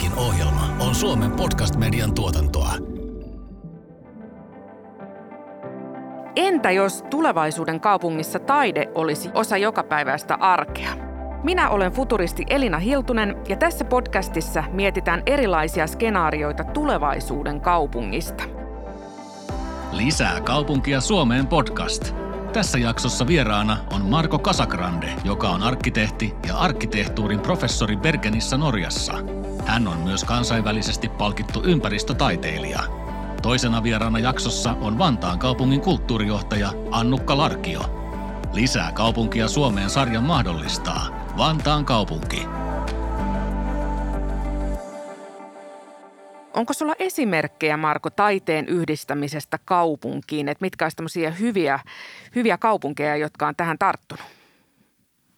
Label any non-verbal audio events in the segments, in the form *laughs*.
Tämäkin ohjelma on Suomen podcast-median tuotantoa. Entä jos tulevaisuuden kaupungissa taide olisi osa jokapäiväistä arkea? Minä olen futuristi Elina Hiltunen ja tässä podcastissa mietitään erilaisia skenaarioita tulevaisuuden kaupungista. Lisää kaupunkia Suomeen podcast. Tässä jaksossa vieraana on Marko Kasagrande, joka on arkkitehti ja arkkitehtuurin professori Bergenissä Norjassa. Hän on myös kansainvälisesti palkittu ympäristötaiteilija. Toisena vieraana jaksossa on Vantaan kaupungin kulttuurijohtaja Annukka Larkio. Lisää kaupunkia Suomeen sarjan mahdollistaa Vantaan kaupunki. Onko sulla esimerkkejä, Marko, taiteen yhdistämisestä kaupunkiin? Että mitkä olisi tämmöisiä hyviä, hyviä kaupunkeja, jotka on tähän tarttunut?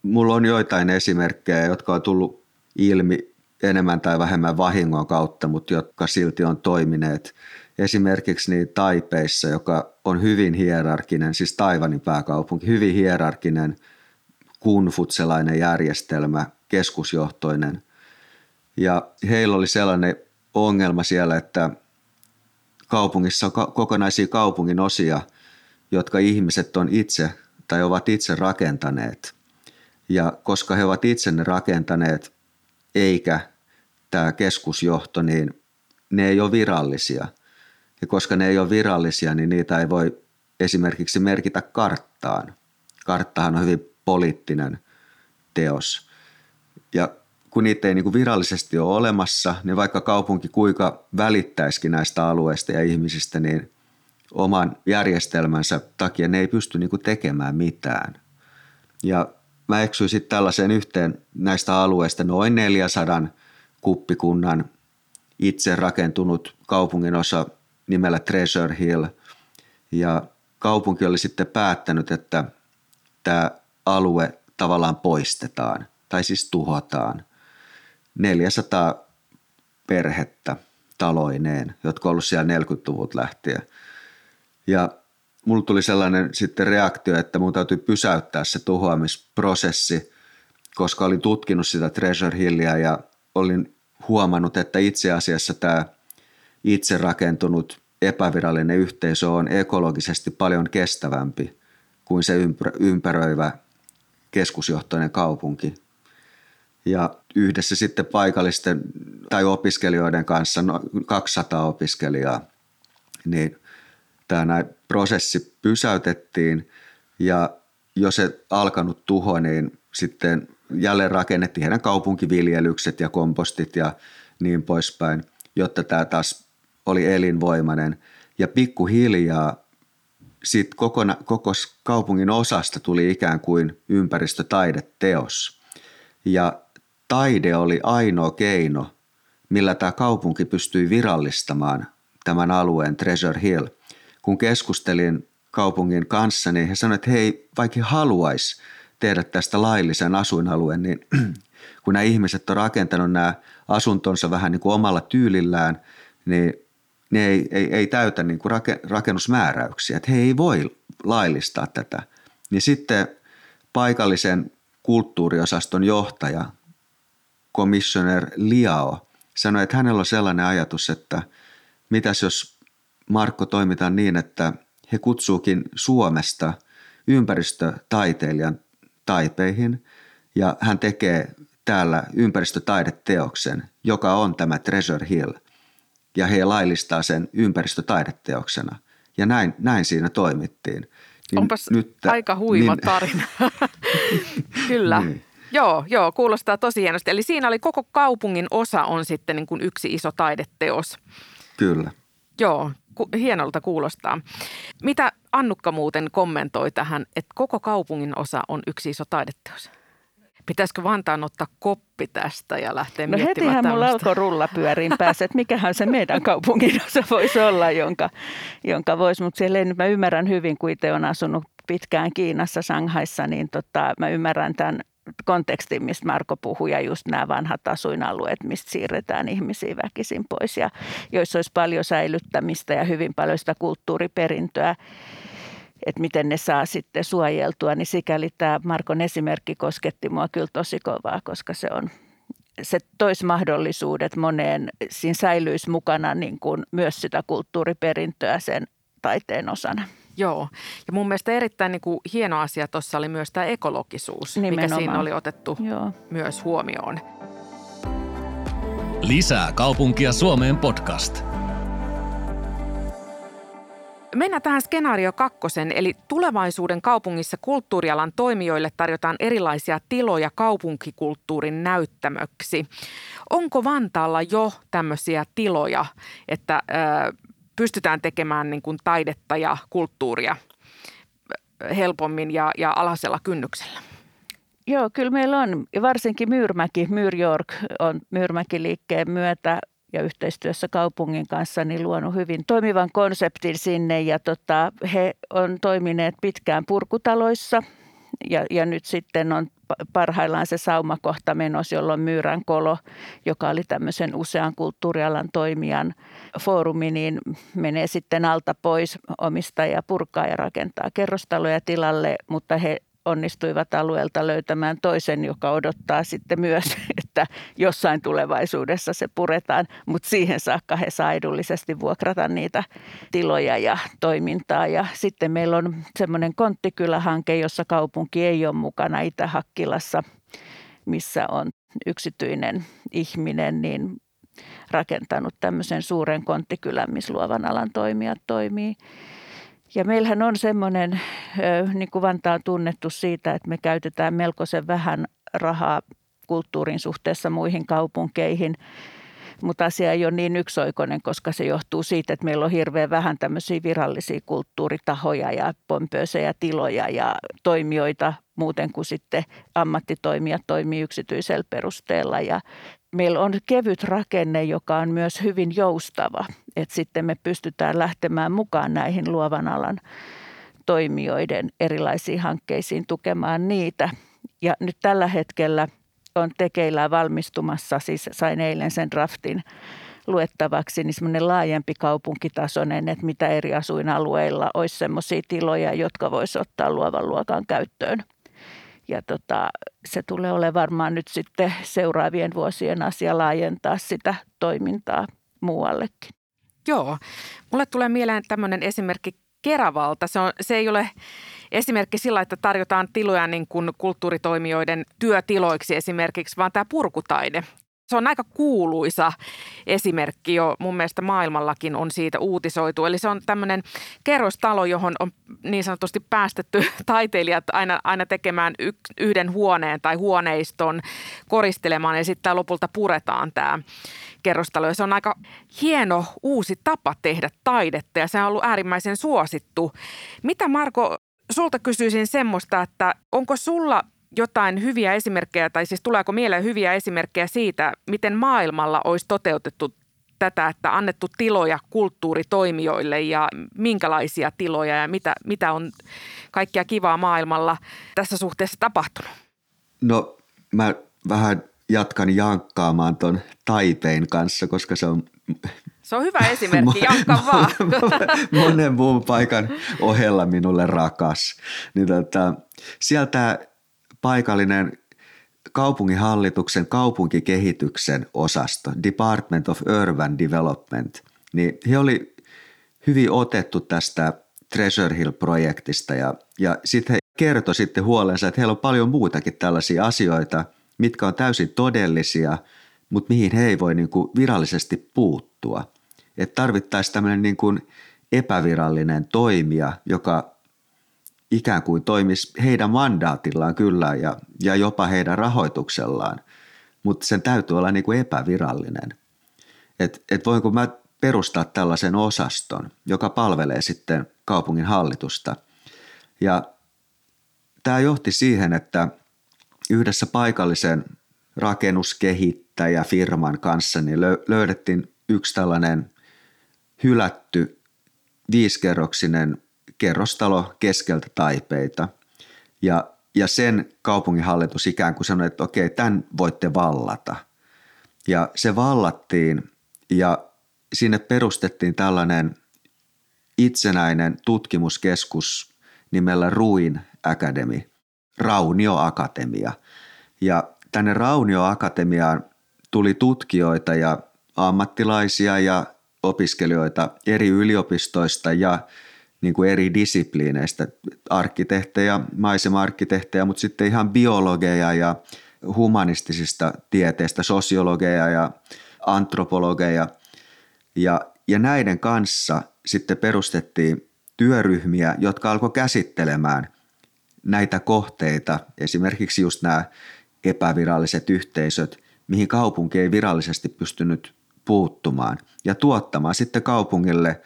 Mulla on joitain esimerkkejä, jotka on tullut ilmi enemmän tai vähemmän vahingon kautta, mutta jotka silti on toimineet. Esimerkiksi niin Taipeissa, joka on hyvin hierarkinen, siis Taivanin pääkaupunki, hyvin hierarkinen kunfutselainen järjestelmä, keskusjohtoinen. Ja heillä oli sellainen ongelma siellä, että kaupungissa on kokonaisia kaupungin osia, jotka ihmiset on itse tai ovat itse rakentaneet. Ja koska he ovat itse ne rakentaneet, eikä tämä keskusjohto, niin ne ei ole virallisia. Ja koska ne ei ole virallisia, niin niitä ei voi esimerkiksi merkitä karttaan. Karttahan on hyvin poliittinen teos. Ja kun niitä ei niin kuin virallisesti ole olemassa, niin vaikka kaupunki kuinka välittäisikin näistä alueista ja ihmisistä, niin oman järjestelmänsä takia ne ei pysty niin kuin tekemään mitään. Ja mä eksyin sitten tällaiseen yhteen näistä alueista noin 400 kuppikunnan itse rakentunut kaupungin osa nimellä Treasure Hill. Ja kaupunki oli sitten päättänyt, että tämä alue tavallaan poistetaan tai siis tuhotaan – 400 perhettä taloineen, jotka on ollut siellä 40-luvut lähtien. Ja mulla tuli sellainen sitten reaktio, että mun täytyy pysäyttää se tuhoamisprosessi, koska olin tutkinut sitä Treasure Hillia ja olin huomannut, että itse asiassa tämä itse rakentunut epävirallinen yhteisö on ekologisesti paljon kestävämpi kuin se ympäröivä keskusjohtoinen kaupunki. Ja yhdessä sitten paikallisten tai opiskelijoiden kanssa, no 200 opiskelijaa, niin tämä prosessi pysäytettiin. Ja jo se alkanut tuho, niin sitten jälleen rakennettiin heidän kaupunkiviljelykset ja kompostit ja niin poispäin, jotta tämä taas oli elinvoimainen. Ja pikkuhiljaa sitten koko kaupungin osasta tuli ikään kuin ympäristötaideteos. Ja taide oli ainoa keino, millä tämä kaupunki pystyi virallistamaan tämän alueen Treasure Hill. Kun keskustelin kaupungin kanssa, niin he sanoivat, että hei, vaikka haluaisi tehdä tästä laillisen asuinalueen, niin *clears throat* kun nämä ihmiset on rakentanut nämä asuntonsa vähän niin kuin omalla tyylillään, niin ne ei, ei, ei täytä niin kuin rakennusmääräyksiä, että he ei voi laillistaa tätä. Niin sitten paikallisen kulttuuriosaston johtaja commissioner Liao sanoi, että hänellä on sellainen ajatus, että mitäs jos Markko toimitaan niin, että he kutsuukin Suomesta ympäristötaiteilijan taipeihin ja hän tekee täällä ympäristötaideteoksen, joka on tämä Treasure Hill ja he laillistaa sen ympäristötaideteoksena. Ja näin, näin siinä toimittiin. Niin Onpas nyt, aika huima niin, tarina. *laughs* Kyllä. Niin. Joo, joo, kuulostaa tosi hienosti. Eli siinä oli koko kaupungin osa on sitten niin kuin yksi iso taideteos. Kyllä. Joo, ku, hienolta kuulostaa. Mitä Annukka muuten kommentoi tähän, että koko kaupungin osa on yksi iso taideteos? Pitäisikö Vantaan ottaa koppi tästä ja lähteä no miettimään hetihän mulla alkoi rulla pyörin päässä, että mikähän se meidän *laughs* kaupungin osa voisi olla, jonka, jonka voisi. Mutta siellä ei, mä ymmärrän hyvin, kun itse olen asunut pitkään Kiinassa, Shanghaissa, niin tota, mä ymmärrän tämän kontekstin, mistä Marko puhui, ja just nämä vanhat asuinalueet, mistä siirretään ihmisiä väkisin pois, ja joissa olisi paljon säilyttämistä ja hyvin paljon sitä kulttuuriperintöä, että miten ne saa sitten suojeltua, niin sikäli tämä Markon esimerkki kosketti mua kyllä tosi kovaa, koska se on se toisi mahdollisuudet moneen, siinä säilyisi mukana niin kuin myös sitä kulttuuriperintöä sen taiteen osana. Joo, ja mun mielestä erittäin niin kuin hieno asia tuossa oli myös tämä ekologisuus, Nimenomaan. mikä siinä oli otettu Joo. myös huomioon. Lisää kaupunkia Suomeen podcast. Mennään tähän skenaario kakkosen, eli tulevaisuuden kaupungissa kulttuurialan toimijoille tarjotaan erilaisia tiloja kaupunkikulttuurin näyttämöksi. Onko Vantaalla jo tämmöisiä tiloja, että ö, pystytään tekemään niin kuin taidetta ja kulttuuria helpommin ja, ja alasella kynnyksellä? Joo, kyllä meillä on. Varsinkin Myyrmäki, Myyrjork on Myyrmäki-liikkeen myötä ja yhteistyössä kaupungin kanssa niin luonut hyvin toimivan konseptin sinne ja tota, he on toimineet pitkään purkutaloissa ja, ja nyt sitten on parhaillaan se saumakohta menossa, jolloin Myyrän kolo, joka oli tämmöisen usean kulttuurialan toimijan foorumi, niin menee sitten alta pois omistaja purkaa ja rakentaa kerrostaloja tilalle, mutta he onnistuivat alueelta löytämään toisen, joka odottaa sitten myös, että jossain tulevaisuudessa se puretaan, mutta siihen saakka he saa edullisesti vuokrata niitä tiloja ja toimintaa. Ja sitten meillä on semmoinen konttikylähanke, jossa kaupunki ei ole mukana Itä-Hakkilassa, missä on yksityinen ihminen, niin rakentanut tämmöisen suuren konttikylän, missä luovan alan toimijat toimii. Ja meillähän on semmoinen, niin kuin Vantaa on tunnettu siitä, että me käytetään melkoisen vähän rahaa kulttuurin suhteessa muihin kaupunkeihin. Mutta asia ei ole niin yksioikoinen, koska se johtuu siitä, että meillä on hirveän vähän tämmöisiä virallisia kulttuuritahoja ja pompöösejä tiloja ja toimijoita muuten kuin sitten ammattitoimijat toimii yksityisellä perusteella. Ja meillä on kevyt rakenne, joka on myös hyvin joustava, että sitten me pystytään lähtemään mukaan näihin luovan alan toimijoiden erilaisiin hankkeisiin tukemaan niitä. Ja nyt tällä hetkellä on tekeillä valmistumassa, siis sain eilen sen draftin luettavaksi, niin semmoinen laajempi kaupunkitasoinen, että mitä eri asuinalueilla olisi semmoisia tiloja, jotka voisi ottaa luovan luokan käyttöön – ja tota, se tulee olemaan varmaan nyt sitten seuraavien vuosien asia laajentaa sitä toimintaa muuallekin. Joo, mulle tulee mieleen tämmöinen esimerkki Keravalta. Se, on, se ei ole esimerkki sillä, että tarjotaan tiloja niin kuin kulttuuritoimijoiden työtiloiksi esimerkiksi, vaan tämä purkutaide se on aika kuuluisa esimerkki jo mun mielestä maailmallakin on siitä uutisoitu. Eli se on tämmöinen kerrostalo, johon on niin sanotusti päästetty *laughs* taiteilijat aina, aina tekemään yhden huoneen tai huoneiston koristelemaan ja sitten lopulta puretaan tämä kerrostalo. Ja se on aika hieno uusi tapa tehdä taidetta ja se on ollut äärimmäisen suosittu. Mitä Marko, sulta kysyisin semmoista, että onko sulla jotain hyviä esimerkkejä, tai siis tuleeko mieleen hyviä esimerkkejä siitä, miten maailmalla olisi toteutettu tätä, että annettu tiloja kulttuuritoimijoille ja minkälaisia tiloja ja mitä, mitä on kaikkia kivaa maailmalla tässä suhteessa tapahtunut? No mä vähän jatkan jankkaamaan ton Taipein kanssa, koska se on *laughs* se on hyvä esimerkki, jankka vaan. *laughs* Monen muun paikan ohella minulle rakas. Niin tota, sieltä paikallinen kaupunginhallituksen kaupunkikehityksen osasto, Department of Urban Development, niin he oli hyvin otettu tästä Treasure Hill-projektista ja, ja sitten he kertoi sitten huolensa, että heillä on paljon muutakin tällaisia asioita, mitkä on täysin todellisia, mutta mihin he ei voi niin kuin virallisesti puuttua. Että tarvittaisiin tämmöinen niin kuin epävirallinen toimija, joka ikään kuin toimisi heidän mandaatillaan kyllä ja, ja jopa heidän rahoituksellaan, mutta sen täytyy olla niin kuin epävirallinen. Että et voinko mä perustaa tällaisen osaston, joka palvelee sitten kaupungin hallitusta. Ja tämä johti siihen, että yhdessä paikallisen rakennuskehittäjäfirman kanssa niin löydettiin yksi tällainen hylätty viisikerroksinen kerrostalo keskeltä taipeita. Ja, ja sen kaupunginhallitus ikään kuin sanoi, että okei, tämän voitte vallata. Ja se vallattiin ja sinne perustettiin tällainen itsenäinen tutkimuskeskus nimellä Ruin Academy, Raunio Akatemia. Ja tänne Raunio Akatemiaan tuli tutkijoita ja ammattilaisia ja opiskelijoita eri yliopistoista ja niin kuin eri disipliineistä, arkkitehtejä, maisema-arkkitehtejä, mutta sitten ihan biologeja ja humanistisista tieteistä, sosiologeja ja antropologeja. Ja, ja näiden kanssa sitten perustettiin työryhmiä, jotka alkoi käsittelemään näitä kohteita, esimerkiksi just nämä epäviralliset yhteisöt, mihin kaupunki ei virallisesti pystynyt puuttumaan ja tuottamaan sitten kaupungille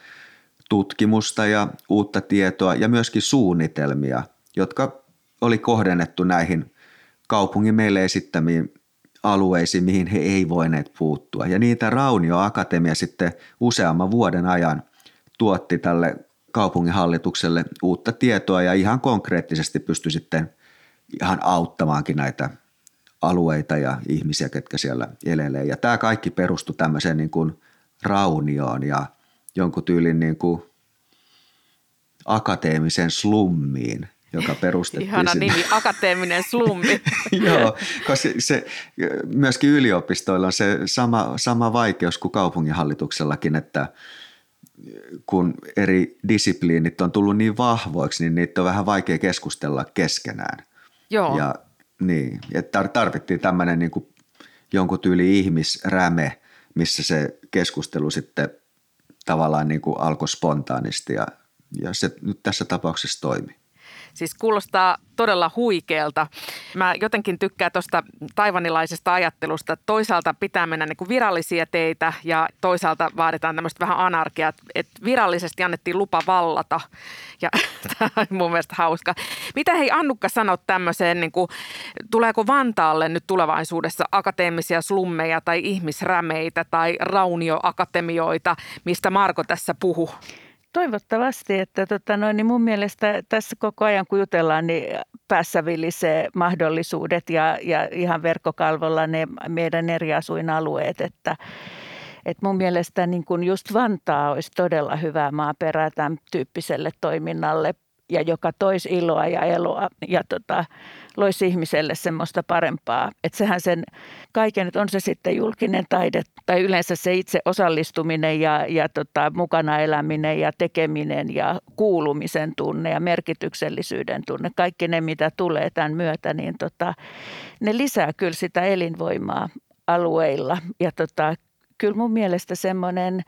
tutkimusta ja uutta tietoa ja myöskin suunnitelmia, jotka oli kohdennettu näihin kaupungin meille esittämiin alueisiin, mihin he ei voineet puuttua. Ja niitä Raunio Akatemia sitten useamman vuoden ajan tuotti tälle kaupunginhallitukselle uutta tietoa ja ihan konkreettisesti pystyi sitten ihan auttamaankin näitä alueita ja ihmisiä, ketkä siellä elelee. Ja tämä kaikki perustui tämmöiseen niin kuin raunioon ja jonkun tyylin niin kuin akateemisen slummiin, joka perustettiin Ihana sinne. nimi, akateeminen slummi. *laughs* Joo, koska se, myöskin yliopistoilla on se sama, sama vaikeus kuin kaupunginhallituksellakin, että kun eri disipliinit on tullut niin vahvoiksi, niin niitä on vähän vaikea keskustella keskenään. Joo. Ja niin, että tarvittiin tämmöinen niin jonkun tyyli ihmisräme, missä se keskustelu sitten tavallaan niin kuin alkoi spontaanisti ja, ja se nyt tässä tapauksessa toimi. Siis kuulostaa todella huikealta. Mä jotenkin tykkään tuosta taivanilaisesta ajattelusta, että toisaalta pitää mennä niin kuin virallisia teitä ja toisaalta vaaditaan tämmöistä vähän anarkiaa, että virallisesti annettiin lupa vallata ja *laughs* tämä on mun mielestä hauska. Mitä hei Annukka sanot tämmöiseen, niin kuin, tuleeko Vantaalle nyt tulevaisuudessa akateemisia slummeja tai ihmisrämeitä tai raunioakatemioita, mistä Marko tässä puhuu? Toivottavasti, että tota noin, niin mun mielestä tässä koko ajan kun jutellaan, niin päässä vilisee mahdollisuudet ja, ja ihan verkkokalvolla ne meidän eri asuinalueet, että et mun mielestä niin kun just Vantaa olisi todella hyvä maaperä tämän tyyppiselle toiminnalle ja joka toisi iloa ja eloa ja tota, loisi ihmiselle semmoista parempaa. Että sehän sen kaiken, että on se sitten julkinen taide tai yleensä se itse osallistuminen ja, ja tota, mukana eläminen ja tekeminen ja kuulumisen tunne ja merkityksellisyyden tunne, kaikki ne mitä tulee tämän myötä, niin tota, ne lisää kyllä sitä elinvoimaa alueilla. Ja tota, kyllä mun mielestä semmoinen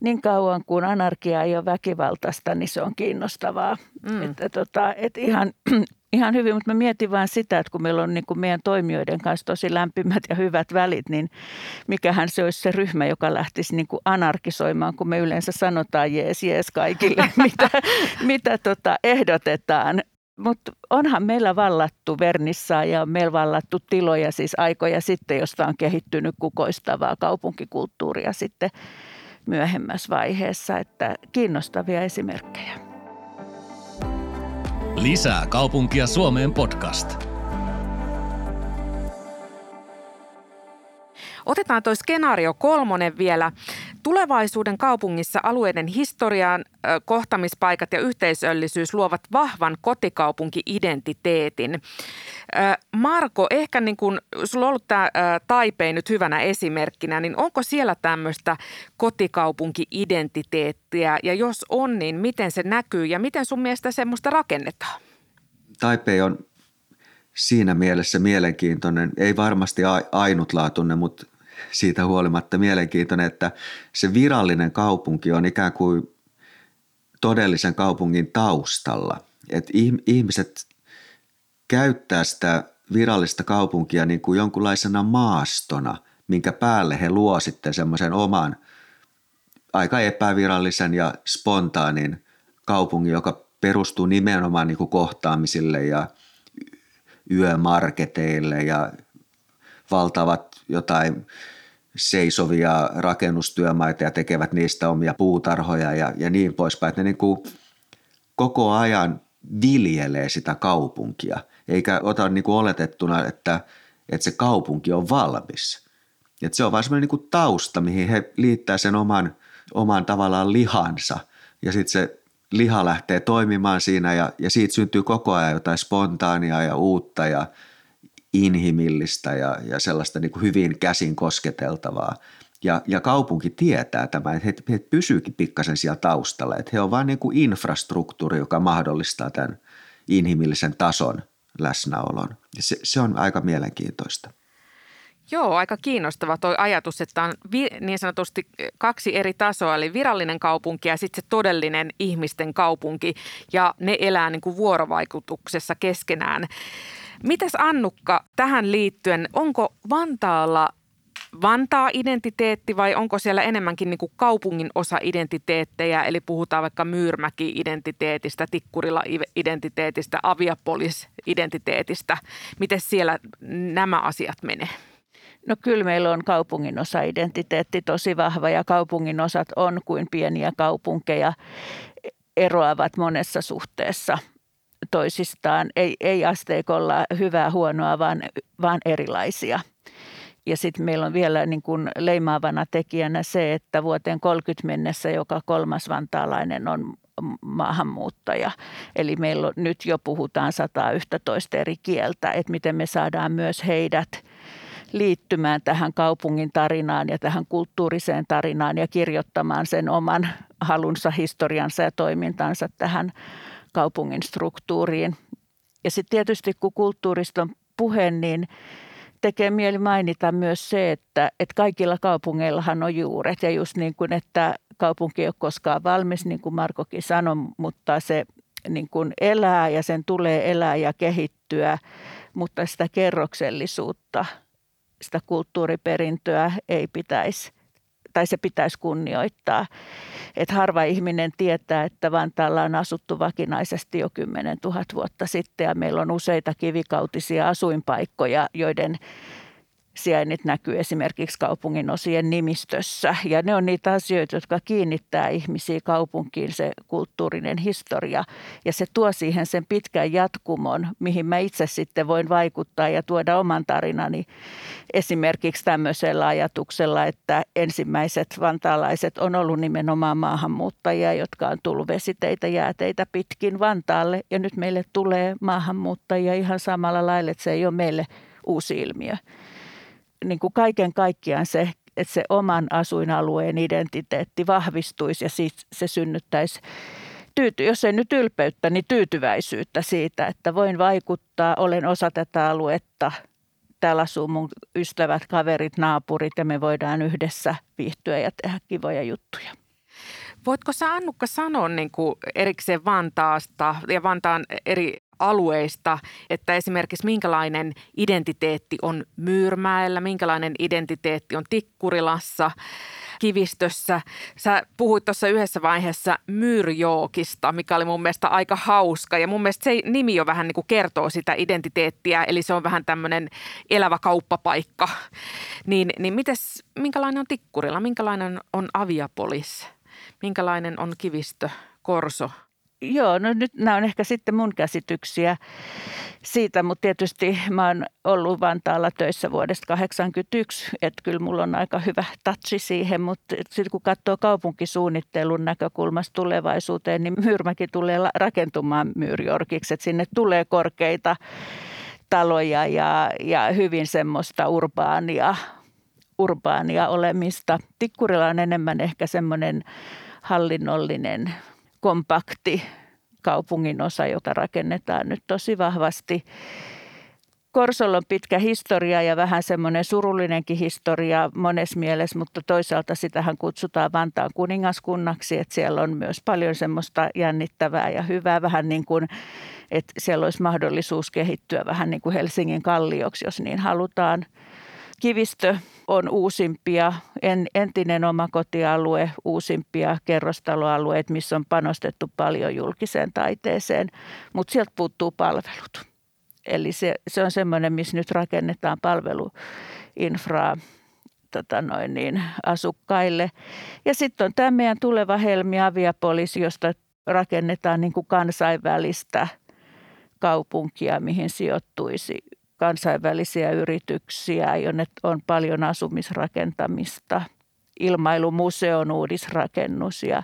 niin kauan kuin anarkia ei ole väkivaltaista, niin se on kiinnostavaa. Mm. Että tota, et ihan, *clears throat* ihan hyvin, mutta mä mietin vain sitä, että kun meillä on niin kuin meidän toimijoiden kanssa tosi lämpimät ja hyvät välit, niin mikähän se olisi se ryhmä, joka lähtisi niin kuin anarkisoimaan, kun me yleensä sanotaan jees, jees kaikille, *laughs* mitä, mitä tota ehdotetaan. Mutta onhan meillä vallattu Vernissa ja meillä vallattu tiloja siis aikoja sitten, josta on kehittynyt kukoistavaa kaupunkikulttuuria sitten myöhemmässä vaiheessa, että kiinnostavia esimerkkejä. Lisää kaupunkia Suomeen podcast. Otetaan tuo skenaario kolmonen vielä. Tulevaisuuden kaupungissa alueiden historian, kohtamispaikat ja yhteisöllisyys luovat vahvan kotikaupunki-identiteetin. Marko, ehkä niin kun, sulla on ollut tämä Taipei nyt hyvänä esimerkkinä, niin onko siellä tämmöistä kotikaupunki-identiteettiä ja jos on, niin miten se näkyy ja miten sun mielestä semmoista rakennetaan? Taipei on siinä mielessä mielenkiintoinen, ei varmasti ainutlaatuinen, mutta siitä huolimatta mielenkiintoinen, että se virallinen kaupunki on ikään kuin todellisen kaupungin taustalla. Että ihmiset käyttää sitä virallista kaupunkia niin kuin jonkunlaisena maastona, minkä päälle he luo sitten semmoisen oman aika epävirallisen ja spontaanin kaupungin, joka perustuu nimenomaan niin kuin kohtaamisille ja yömarketeille ja valtavat jotain seisovia rakennustyömaita ja tekevät niistä omia puutarhoja ja, ja niin poispäin. Että ne niin kuin koko ajan viljelee sitä kaupunkia, eikä ota niin kuin oletettuna, että, että se kaupunki on valmis. Että se on vain semmoinen niin tausta, mihin he liittää sen oman, oman tavallaan lihansa ja sitten se liha lähtee toimimaan siinä ja, ja siitä syntyy koko ajan jotain spontaania ja uutta ja inhimillistä ja, ja sellaista niin kuin hyvin käsin kosketeltavaa. Ja, ja kaupunki tietää tämän, että he, he pysyykin pikkasen siellä taustalla, että he on vain niin kuin infrastruktuuri, joka mahdollistaa tämän inhimillisen tason läsnäolon. Se, se on aika mielenkiintoista. Joo, aika kiinnostava tuo ajatus, että on vi- niin sanotusti kaksi eri tasoa, eli virallinen kaupunki ja sitten se todellinen ihmisten kaupunki, ja ne elää niin kuin vuorovaikutuksessa keskenään. Mitäs Annukka tähän liittyen, onko Vantaalla Vantaa-identiteetti vai onko siellä enemmänkin niin kuin kaupungin osa-identiteettejä, eli puhutaan vaikka Myyrmäki-identiteetistä, Tikkurila-identiteetistä, Aviapolis-identiteetistä. Miten siellä nämä asiat menee? No kyllä meillä on kaupungin osa-identiteetti tosi vahva ja kaupungin osat on kuin pieniä kaupunkeja, eroavat monessa suhteessa toisistaan. Ei, ei asteikolla hyvää, huonoa, vaan, vaan erilaisia. Ja sitten meillä on vielä niin kuin leimaavana tekijänä se, että vuoteen 30 mennessä joka kolmas vantaalainen on maahanmuuttaja. Eli meillä on, nyt jo puhutaan 111 eri kieltä, että miten me saadaan myös heidät – liittymään tähän kaupungin tarinaan ja tähän kulttuuriseen tarinaan ja kirjoittamaan sen oman halunsa, historiansa ja toimintansa tähän kaupungin struktuuriin. Ja sitten tietysti kun kulttuurista on puhe, niin tekee mieli mainita myös se, että, että kaikilla kaupungeillahan on juuret ja just niin kuin, että kaupunki ei ole koskaan valmis, niin kuin Markokin sanoi, mutta se niin kuin elää ja sen tulee elää ja kehittyä, mutta sitä kerroksellisuutta – sitä kulttuuriperintöä ei pitäisi tai se pitäisi kunnioittaa. Et harva ihminen tietää, että Vantaalla on asuttu vakinaisesti jo 10 000 vuotta sitten ja meillä on useita kivikautisia asuinpaikkoja, joiden sijainnit näkyy esimerkiksi kaupungin osien nimistössä. Ja ne on niitä asioita, jotka kiinnittää ihmisiä kaupunkiin, se kulttuurinen historia. Ja se tuo siihen sen pitkän jatkumon, mihin mä itse sitten voin vaikuttaa ja tuoda oman tarinani. Esimerkiksi tämmöisellä ajatuksella, että ensimmäiset vantaalaiset on ollut nimenomaan maahanmuuttajia, jotka on tullut vesiteitä, jääteitä pitkin Vantaalle. Ja nyt meille tulee maahanmuuttajia ihan samalla lailla, että se ei ole meille uusi ilmiö niin kuin kaiken kaikkiaan se, että se oman asuinalueen identiteetti vahvistuisi ja siitä se synnyttäisi tyyty, jos ei nyt ylpeyttä, niin tyytyväisyyttä siitä, että voin vaikuttaa, olen osa tätä aluetta, täällä asuu mun ystävät, kaverit, naapurit ja me voidaan yhdessä viihtyä ja tehdä kivoja juttuja. Voitko sä Annukka sanoa niin kuin erikseen Vantaasta ja Vantaan eri alueista, että esimerkiksi minkälainen identiteetti on Myyrmäellä, minkälainen identiteetti on Tikkurilassa, Kivistössä. Sä puhuit tuossa yhdessä vaiheessa Myrjookista, mikä oli mun mielestä aika hauska. Ja mun mielestä se nimi jo vähän niin kuin kertoo sitä identiteettiä, eli se on vähän tämmöinen elävä kauppapaikka. Niin, niin mites, minkälainen on Tikkurila, minkälainen on Aviapolis, minkälainen on Kivistö, Korso – Joo, no nyt nämä on ehkä sitten mun käsityksiä siitä, mutta tietysti mä oon ollut Vantaalla töissä vuodesta 1981, että kyllä mulla on aika hyvä tatsi siihen, mutta sitten kun katsoo kaupunkisuunnittelun näkökulmasta tulevaisuuteen, niin Myyrmäki tulee rakentumaan Myyrjorkiksi, että sinne tulee korkeita taloja ja, ja hyvin semmoista urbaania, urbaania olemista. Tikkurilla on enemmän ehkä semmoinen hallinnollinen kompakti kaupungin osa, jota rakennetaan nyt tosi vahvasti. Korsolla on pitkä historia ja vähän semmoinen surullinenkin historia monessa mielessä, mutta toisaalta sitähän kutsutaan Vantaan kuningaskunnaksi, että siellä on myös paljon semmoista jännittävää ja hyvää, vähän niin kuin, että siellä olisi mahdollisuus kehittyä vähän niin kuin Helsingin kallioksi, jos niin halutaan. Kivistö on uusimpia, en, entinen omakotialue, uusimpia kerrostaloalueet, missä on panostettu paljon julkiseen taiteeseen, mutta sieltä puuttuu palvelut. Eli se, se on semmoinen, missä nyt rakennetaan palveluinfraa tota noin niin, asukkaille. Ja sitten on tämä meidän tuleva Helmi Aviapolis, josta rakennetaan niin kuin kansainvälistä kaupunkia, mihin sijoittuisi kansainvälisiä yrityksiä, jonne on paljon asumisrakentamista, ilmailumuseon uudisrakennus ja,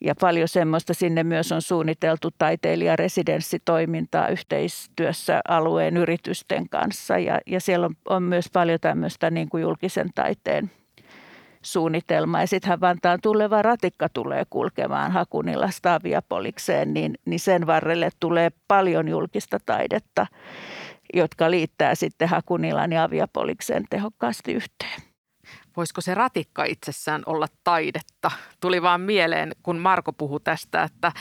ja paljon semmoista. Sinne myös on suunniteltu taiteilijaresidenssitoimintaa yhteistyössä alueen yritysten kanssa. Ja, ja siellä on, on myös paljon tämmöistä niin kuin julkisen taiteen suunnitelma. Ja sittenhän Vantaan tuleva ratikka tulee kulkemaan Hakunilasta Aviapolikseen, niin, niin sen varrelle tulee paljon julkista taidetta, jotka liittää sitten Hakunilan ja Aviapolikseen tehokkaasti yhteen. Voisiko se ratikka itsessään olla taidetta? Tuli vaan mieleen, kun Marko puhui tästä, että,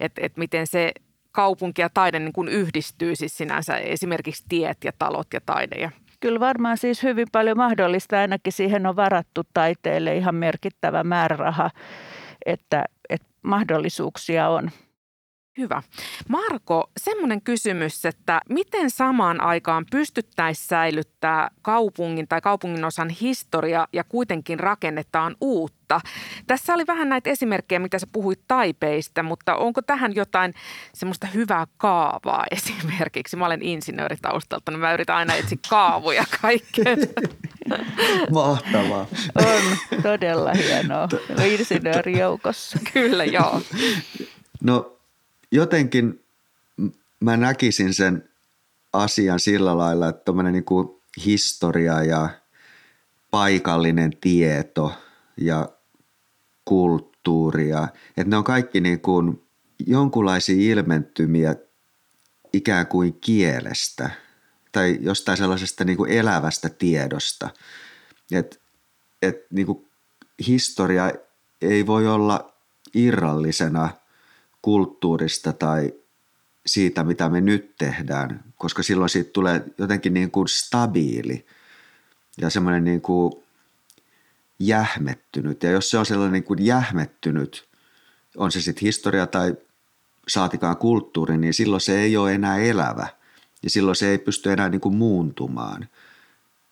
että, että miten se kaupunki ja taide niin kuin yhdistyy siis sinänsä esimerkiksi tiet ja talot ja taide ja Kyllä varmaan siis hyvin paljon mahdollista, ainakin siihen on varattu taiteelle ihan merkittävä määräraha, että, että mahdollisuuksia on. Hyvä. Marko, semmoinen kysymys, että miten samaan aikaan pystyttäisiin säilyttää kaupungin tai kaupungin osan historia ja kuitenkin rakennetaan uutta? Tässä oli vähän näitä esimerkkejä, mitä sä puhuit taipeista, mutta onko tähän jotain semmoista hyvää kaavaa *laughs* esimerkiksi? Mä olen insinööritaustalta, niin mä yritän aina etsiä kaavoja *laughs* kaikkeen. *laughs* Mahtavaa. On todella hienoa. Insinöörijoukossa. Kyllä, joo. No jotenkin mä näkisin sen asian sillä lailla, että niin kuin historia ja paikallinen tieto ja kulttuuria, että ne on kaikki niin kuin jonkunlaisia ilmentymiä ikään kuin kielestä tai jostain sellaisesta niin kuin elävästä tiedosta. Että et niin kuin historia ei voi olla irrallisena – kulttuurista tai siitä, mitä me nyt tehdään, koska silloin siitä tulee jotenkin niin kuin stabiili ja semmoinen niin kuin jähmettynyt. Ja jos se on sellainen niin kuin jähmettynyt, on se sitten historia tai saatikaan kulttuuri, niin silloin se ei ole enää elävä ja silloin se ei pysty enää niin kuin muuntumaan.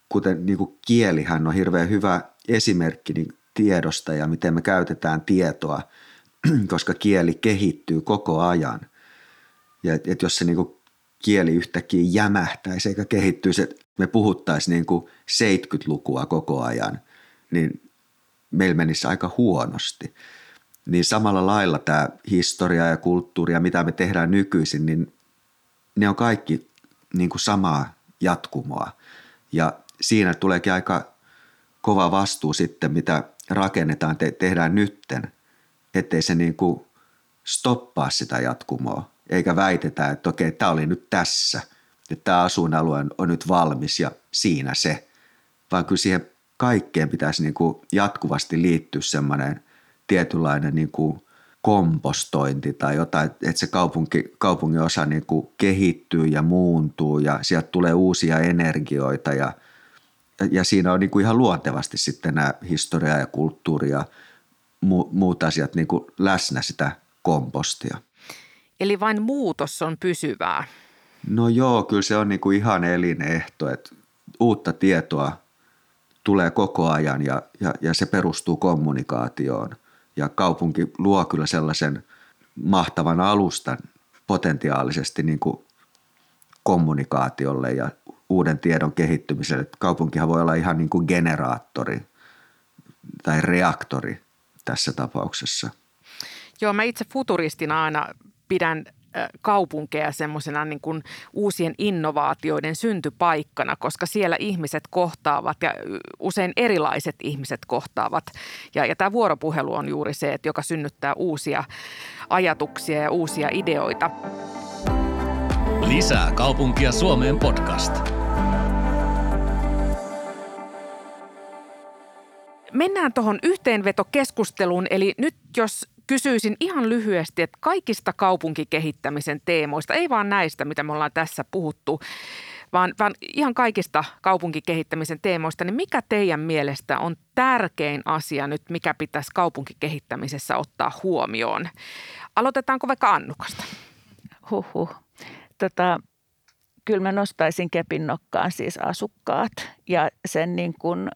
Kuten niin kuin kielihän on hirveän hyvä esimerkki niin tiedosta ja miten me käytetään tietoa – *clears throat* koska kieli kehittyy koko ajan. Ja et, et jos se niinku kieli yhtäkkiä jämähtäisi eikä kehittyisi, että me puhuttaisiin niinku 70-lukua koko ajan, niin meillä menisi aika huonosti. Niin samalla lailla tämä historia ja kulttuuri ja mitä me tehdään nykyisin, niin ne on kaikki niin kuin samaa jatkumoa. Ja siinä tuleekin aika kova vastuu sitten, mitä rakennetaan, te- tehdään nytten – ettei se niin kuin stoppaa sitä jatkumoa, eikä väitetä, että okei, tämä oli nyt tässä, että tämä asuinalue on nyt valmis ja siinä se, vaan kyllä siihen kaikkeen pitäisi niin kuin jatkuvasti liittyä semmoinen tietynlainen niin kuin kompostointi tai jotain, että se kaupunki, kaupungin osa niin kuin kehittyy ja muuntuu ja sieltä tulee uusia energioita ja, ja siinä on niin kuin ihan luontevasti sitten nämä historia ja kulttuuri ja muut asiat niin kuin läsnä sitä kompostia. Eli vain muutos on pysyvää? No joo, kyllä se on niin kuin ihan elinehto, että uutta tietoa tulee koko ajan ja, ja, ja se perustuu kommunikaatioon. Ja kaupunki luo kyllä sellaisen mahtavan alustan potentiaalisesti niin kuin kommunikaatiolle ja uuden tiedon kehittymiselle. Kaupunkihan voi olla ihan niin kuin generaattori tai reaktori tässä tapauksessa. Joo, mä itse futuristina aina pidän kaupunkeja semmoisena niin kuin uusien innovaatioiden syntypaikkana, koska siellä ihmiset kohtaavat ja usein erilaiset ihmiset kohtaavat. Ja, ja tämä vuoropuhelu on juuri se, että joka synnyttää uusia ajatuksia ja uusia ideoita. Lisää kaupunkia Suomeen podcast. Mennään tuohon yhteenvetokeskusteluun, eli nyt jos kysyisin ihan lyhyesti, että kaikista kaupunkikehittämisen teemoista, ei vaan näistä, mitä me ollaan tässä puhuttu, vaan, vaan ihan kaikista kaupunkikehittämisen teemoista, niin mikä teidän mielestä on tärkein asia nyt, mikä pitäisi kaupunkikehittämisessä ottaa huomioon? Aloitetaanko vaikka Annukasta? Huhhuh. Tota, kyllä mä nostaisin kepin nokkaan siis asukkaat ja sen niin kuin,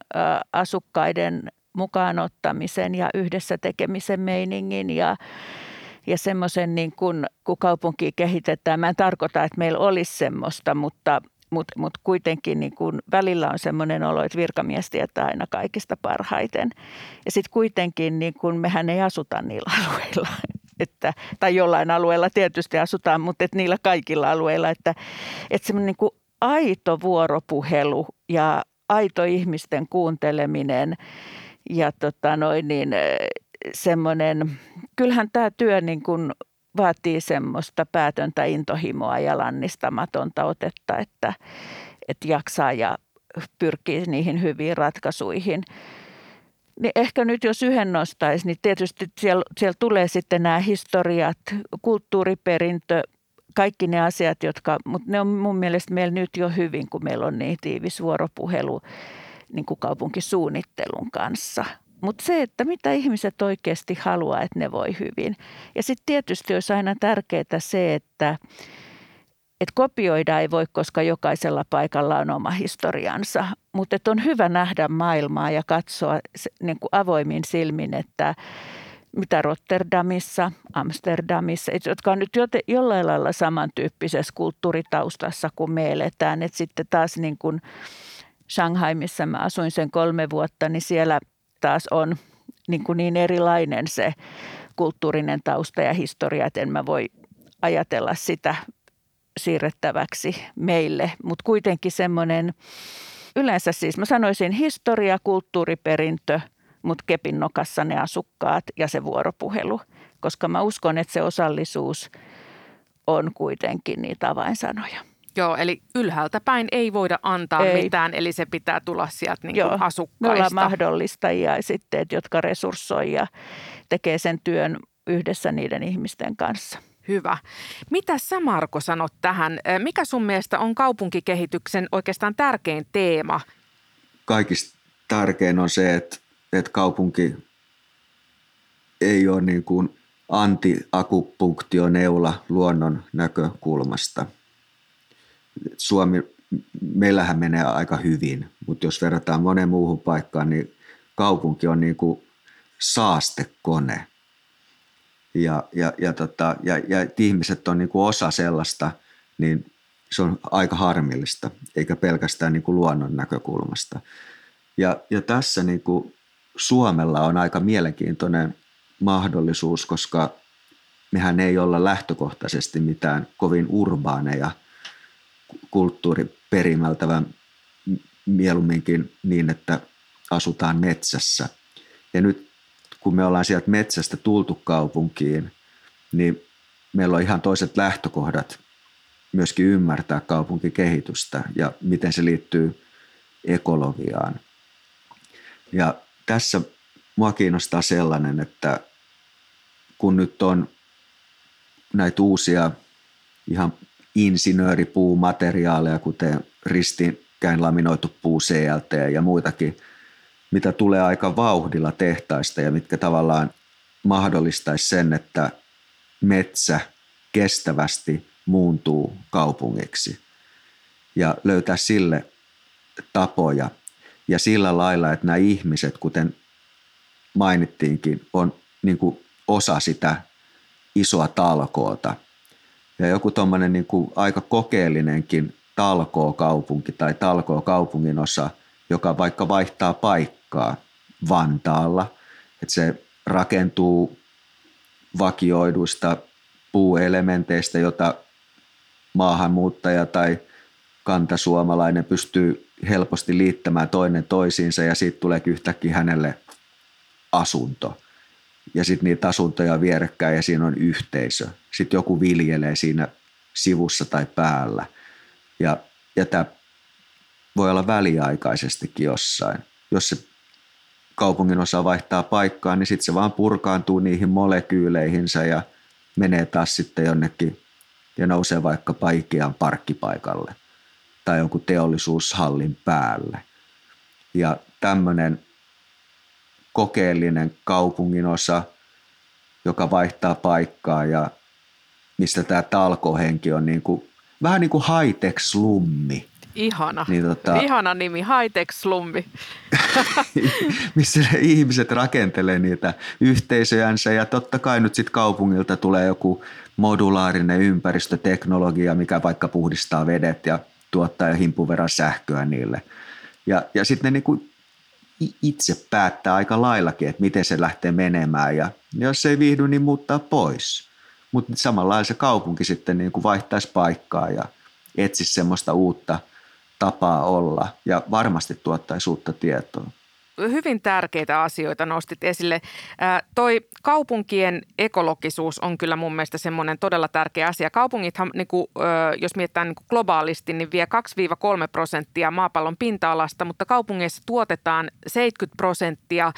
asukkaiden mukaan ottamisen ja yhdessä tekemisen meiningin ja, ja semmoisen niin kuin, kun kaupunki kehitetään. Mä en tarkoita, että meillä olisi semmoista, mutta, mutta mut kuitenkin niin kun välillä on semmoinen olo, että virkamies tietää aina kaikista parhaiten. Ja sitten kuitenkin niin kun mehän ei asuta niillä alueilla, että, tai jollain alueella tietysti asutaan, mutta et niillä kaikilla alueilla, että, että semmoinen niin aito vuoropuhelu ja aito ihmisten kuunteleminen ja tota noin niin, semmoinen, kyllähän tämä työ niin kuin vaatii semmoista päätöntä intohimoa ja lannistamatonta otetta, että, että jaksaa ja pyrkii niihin hyviin ratkaisuihin. Niin ehkä nyt jos yhden nostaisi, niin tietysti siellä, siellä tulee sitten nämä historiat, kulttuuriperintö, kaikki ne asiat, jotka, mutta ne on mun mielestä meillä nyt jo hyvin, kun meillä on niin tiivis vuoropuhelu niin kuin kaupunkisuunnittelun kanssa. Mutta se, että mitä ihmiset oikeasti haluaa, että ne voi hyvin. Ja sitten tietysti olisi aina tärkeää se, että, että kopioida ei voi, koska jokaisella paikalla on oma historiansa. Mutta on hyvä nähdä maailmaa ja katsoa niin kuin avoimin silmin, että mitä Rotterdamissa, Amsterdamissa, jotka on nyt jollain lailla samantyyppisessä kulttuuritaustassa kuin me eletään. Et sitten taas niin kuin Shanghai, missä mä asuin sen kolme vuotta, niin siellä taas on niin, kuin niin erilainen se kulttuurinen tausta ja historia, että en mä voi ajatella sitä siirrettäväksi meille, mutta kuitenkin semmoinen yleensä siis mä sanoisin historia, kulttuuriperintö – mutta kepin nokassa ne asukkaat ja se vuoropuhelu, koska mä uskon, että se osallisuus on kuitenkin niitä avainsanoja. Joo, eli ylhäältä päin ei voida antaa ei. mitään, eli se pitää tulla sieltä niin Joo, asukkaista. Ollaan mahdollistajia sitten, jotka resurssoivat ja tekee sen työn yhdessä niiden ihmisten kanssa. Hyvä. Mitä sä Marko sanot tähän? Mikä sun mielestä on kaupunkikehityksen oikeastaan tärkein teema? Kaikista tärkein on se, että että kaupunki ei ole niin kuin antiakupunktioneula luonnon näkökulmasta. Suomi, meillähän menee aika hyvin, mutta jos verrataan moneen muuhun paikkaan, niin kaupunki on niin kuin saastekone. Ja, ja, ja, tota, ja, ja ihmiset on niin kuin osa sellaista, niin se on aika harmillista, eikä pelkästään niin kuin luonnon näkökulmasta. Ja, ja tässä niin kuin Suomella on aika mielenkiintoinen mahdollisuus, koska mehän ei olla lähtökohtaisesti mitään kovin urbaaneja kulttuuriperimältä, vaan mieluumminkin niin, että asutaan metsässä. Ja nyt kun me ollaan sieltä metsästä tultu kaupunkiin, niin meillä on ihan toiset lähtökohdat myöskin ymmärtää kaupunkikehitystä ja miten se liittyy ekologiaan. Ja tässä mua kiinnostaa sellainen, että kun nyt on näitä uusia ihan insinööripuumateriaaleja, kuten ristinkäin laminoitu puu CLT ja muitakin, mitä tulee aika vauhdilla tehtaista ja mitkä tavallaan mahdollistaisi sen, että metsä kestävästi muuntuu kaupungiksi ja löytää sille tapoja – ja sillä lailla, että nämä ihmiset, kuten mainittiinkin, on niin kuin osa sitä isoa talkoota. Ja joku tuommoinen niin aika kokeellinenkin talkookaupunki tai talkookaupungin osa, joka vaikka vaihtaa paikkaa Vantaalla, että se rakentuu vakioiduista puuelementeistä, jota maahanmuuttaja tai kantasuomalainen pystyy helposti liittämään toinen toisiinsa ja siitä tulee yhtäkkiä hänelle asunto. Ja sitten niitä asuntoja vierekkäin ja siinä on yhteisö. Sitten joku viljelee siinä sivussa tai päällä. Ja, ja tämä voi olla väliaikaisestikin jossain. Jos se kaupungin osa vaihtaa paikkaa, niin sitten se vaan purkaantuu niihin molekyyleihinsä ja menee taas sitten jonnekin ja nousee vaikka paikean parkkipaikalle tai jonkun teollisuushallin päälle. Ja tämmöinen kokeellinen kaupungin osa, joka vaihtaa paikkaa ja mistä tämä talkohenki on niin kuin, vähän niin kuin high-tech slummi. Ihana. Niin, tota, Ihana nimi, high-tech slummi. *laughs* missä ihmiset rakentelee niitä yhteisöjänsä ja totta kai nyt sitten kaupungilta tulee joku modulaarinen ympäristöteknologia, mikä vaikka puhdistaa vedet ja tuottaa jo himpun verran sähköä niille. Ja, ja sitten ne niin kuin itse päättää aika laillakin, että miten se lähtee menemään ja jos ei viihdy, niin muuttaa pois. Mutta samalla se kaupunki sitten niin kuin vaihtaisi paikkaa ja etsisi semmoista uutta tapaa olla ja varmasti tuottaisi uutta tietoa hyvin tärkeitä asioita nostit esille. Toi kaupunkien ekologisuus on kyllä mun mielestä semmoinen todella tärkeä asia. Kaupungithan, niin kuin, jos mietitään niin kuin globaalisti, niin vie 2-3 prosenttia maapallon pinta-alasta, mutta kaupungeissa tuotetaan 70 prosenttia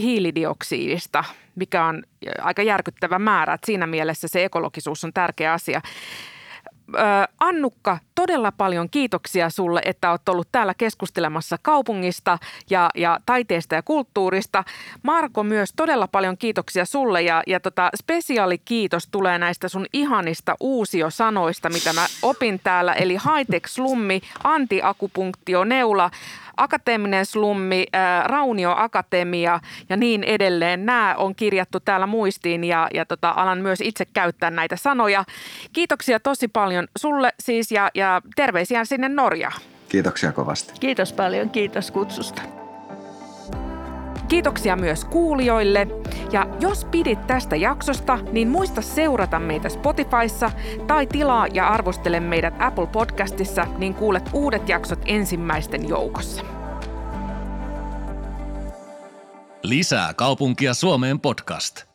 hiilidioksidista, mikä on aika järkyttävä määrä. Että siinä mielessä se ekologisuus on tärkeä asia. Annukka, todella paljon kiitoksia sulle, että olet ollut täällä keskustelemassa kaupungista ja, ja taiteesta ja kulttuurista. Marko myös todella paljon kiitoksia sulle ja, ja tota, spesiaali kiitos tulee näistä sun ihanista uusiosanoista, mitä mä opin täällä. Eli high-tech slummi, antiakupunktio, neula, akateeminen slummi, ää, Raunio Akatemia ja niin edelleen. Nämä on kirjattu täällä muistiin ja, ja tota, alan myös itse käyttää näitä sanoja. Kiitoksia tosi paljon sulle siis ja, ja terveisiä sinne Norjaan. Kiitoksia kovasti. Kiitos paljon, kiitos kutsusta. Kiitoksia myös kuulijoille. Ja jos pidit tästä jaksosta, niin muista seurata meitä Spotifyssa tai tilaa ja arvostele meidät Apple Podcastissa, niin kuulet uudet jaksot ensimmäisten joukossa. Lisää kaupunkia Suomeen podcast.